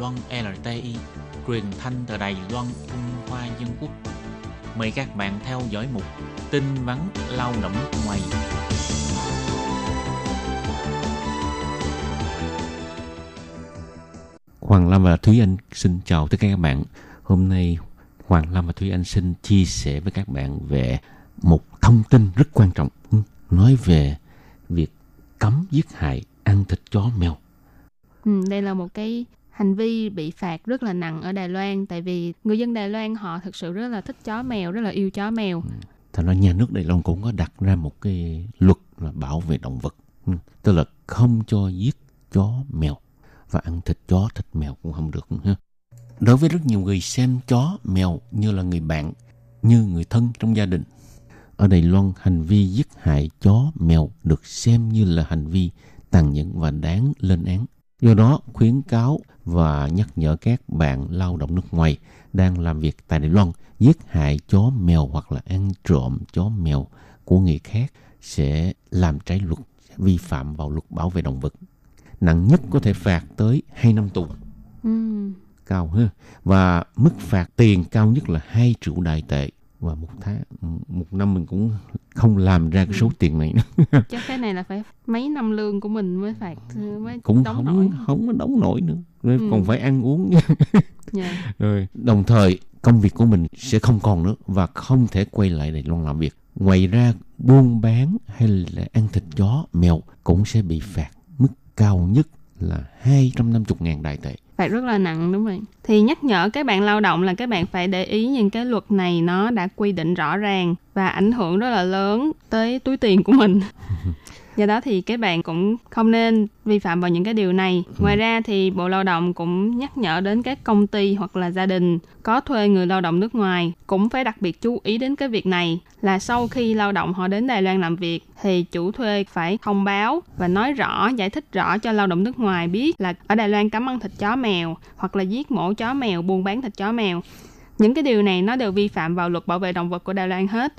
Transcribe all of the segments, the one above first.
Loan LTI, truyền thanh từ Đài Loan, Trung Hoa Dân Quốc. Mời các bạn theo dõi mục tin vắn lao động ngoài. Hoàng Lâm và Thúy Anh xin chào tất cả các bạn. Hôm nay Hoàng Lâm và Thúy Anh xin chia sẻ với các bạn về một thông tin rất quan trọng nói về việc cấm giết hại ăn thịt chó mèo. Ừ, đây là một cái hành vi bị phạt rất là nặng ở Đài Loan tại vì người dân Đài Loan họ thực sự rất là thích chó mèo, rất là yêu chó mèo. Ừ. Thành ra nhà nước Đài Loan cũng có đặt ra một cái luật là bảo vệ động vật. Ừ. Tức là không cho giết chó mèo và ăn thịt chó, thịt mèo cũng không được. Ha. Đối với rất nhiều người xem chó, mèo như là người bạn, như người thân trong gia đình. Ở Đài Loan, hành vi giết hại chó, mèo được xem như là hành vi tàn nhẫn và đáng lên án. Do đó, khuyến cáo và nhắc nhở các bạn lao động nước ngoài đang làm việc tại Đài Loan giết hại chó mèo hoặc là ăn trộm chó mèo của người khác sẽ làm trái luật, vi phạm vào luật bảo vệ động vật. Nặng nhất có thể phạt tới 2 năm tù. Ừ. Cao ha. Và mức phạt tiền cao nhất là 2 triệu đại tệ và một tháng một năm mình cũng không làm ra cái số ừ. tiền này nữa chắc cái này là phải mấy năm lương của mình mới phạt mới cũng đóng không nổi. không có đóng nổi nữa rồi ừ. còn phải ăn uống nha yeah. Dạ. rồi đồng thời công việc của mình sẽ không còn nữa và không thể quay lại Đài Loan làm việc ngoài ra buôn bán hay là ăn thịt chó mèo cũng sẽ bị phạt mức cao nhất là 250 ngàn đại tệ phạt rất là nặng, đúng không? Thì nhắc nhở các bạn lao động là các bạn phải để ý những cái luật này nó đã quy định rõ ràng và ảnh hưởng rất là lớn tới túi tiền của mình do đó thì các bạn cũng không nên vi phạm vào những cái điều này. Ừ. ngoài ra thì bộ lao động cũng nhắc nhở đến các công ty hoặc là gia đình có thuê người lao động nước ngoài cũng phải đặc biệt chú ý đến cái việc này. Là sau khi lao động họ đến Đài Loan làm việc thì chủ thuê phải thông báo và nói rõ giải thích rõ cho lao động nước ngoài biết là ở Đài Loan cấm ăn thịt chó mèo hoặc là giết mổ chó mèo buôn bán thịt chó mèo. Những cái điều này nó đều vi phạm vào luật bảo vệ động vật của Đài Loan hết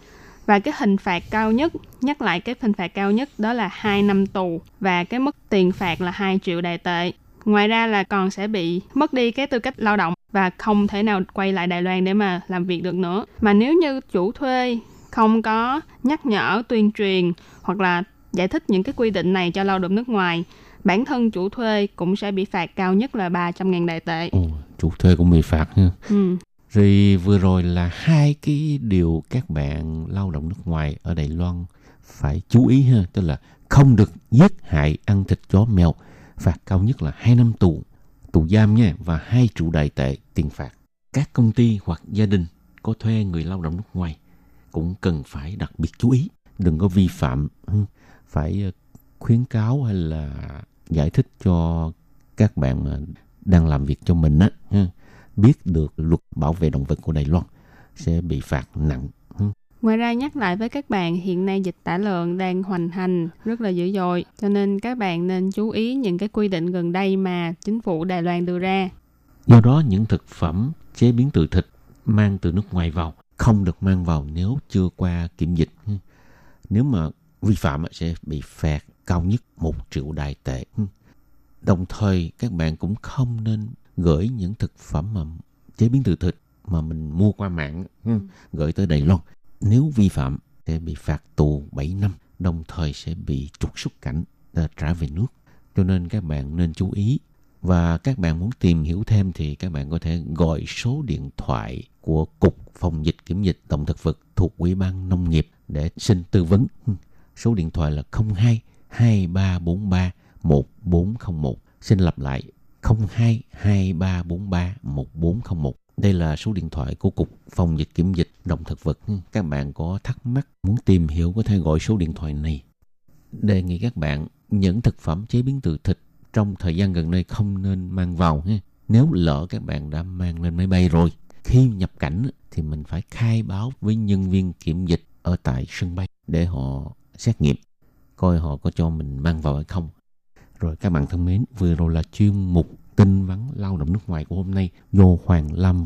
và cái hình phạt cao nhất, nhắc lại cái hình phạt cao nhất đó là 2 năm tù và cái mức tiền phạt là 2 triệu đài tệ. Ngoài ra là còn sẽ bị mất đi cái tư cách lao động và không thể nào quay lại Đài Loan để mà làm việc được nữa. Mà nếu như chủ thuê không có nhắc nhở, tuyên truyền hoặc là giải thích những cái quy định này cho lao động nước ngoài, bản thân chủ thuê cũng sẽ bị phạt cao nhất là 300.000 đại tệ. Ồ, chủ thuê cũng bị phạt ha. Ừ. Rồi vừa rồi là hai cái điều các bạn lao động nước ngoài ở Đài Loan phải chú ý ha, tức là không được giết hại ăn thịt chó mèo, phạt cao nhất là 2 năm tù, tù giam nha và hai triệu đại tệ tiền phạt. Các công ty hoặc gia đình có thuê người lao động nước ngoài cũng cần phải đặc biệt chú ý, đừng có vi phạm, ừ, phải ờ, khuyến cáo hay là giải thích cho các bạn ờ, đang làm việc cho mình á ha biết được luật bảo vệ động vật của Đài Loan sẽ bị phạt nặng. Ngoài ra nhắc lại với các bạn hiện nay dịch tả lợn đang hoành hành rất là dữ dội cho nên các bạn nên chú ý những cái quy định gần đây mà chính phủ Đài Loan đưa ra. Do đó những thực phẩm chế biến từ thịt mang từ nước ngoài vào không được mang vào nếu chưa qua kiểm dịch. Nếu mà vi phạm sẽ bị phạt cao nhất một triệu đài tệ. Đồng thời các bạn cũng không nên gửi những thực phẩm mà chế biến từ thịt mà mình mua qua mạng ừ. gửi tới Đài Loan. Nếu vi phạm sẽ bị phạt tù 7 năm, đồng thời sẽ bị trục xuất cảnh à, trả về nước. Cho nên các bạn nên chú ý và các bạn muốn tìm hiểu thêm thì các bạn có thể gọi số điện thoại của Cục Phòng dịch Kiểm dịch Động thực vật thuộc Ủy ban Nông nghiệp để xin tư vấn. Số điện thoại là 02 2343 1401. Xin lặp lại 02 2343 1401. Đây là số điện thoại của Cục Phòng dịch Kiểm dịch Động thực vật. Các bạn có thắc mắc, muốn tìm hiểu có thể gọi số điện thoại này. Đề nghị các bạn những thực phẩm chế biến từ thịt trong thời gian gần đây không nên mang vào. Nếu lỡ các bạn đã mang lên máy bay rồi, khi nhập cảnh thì mình phải khai báo với nhân viên kiểm dịch ở tại sân bay để họ xét nghiệm coi họ có cho mình mang vào hay không rồi các bạn thân mến, vừa rồi là chuyên mục tin vắn lao động nước ngoài của hôm nay do Hoàng Lam và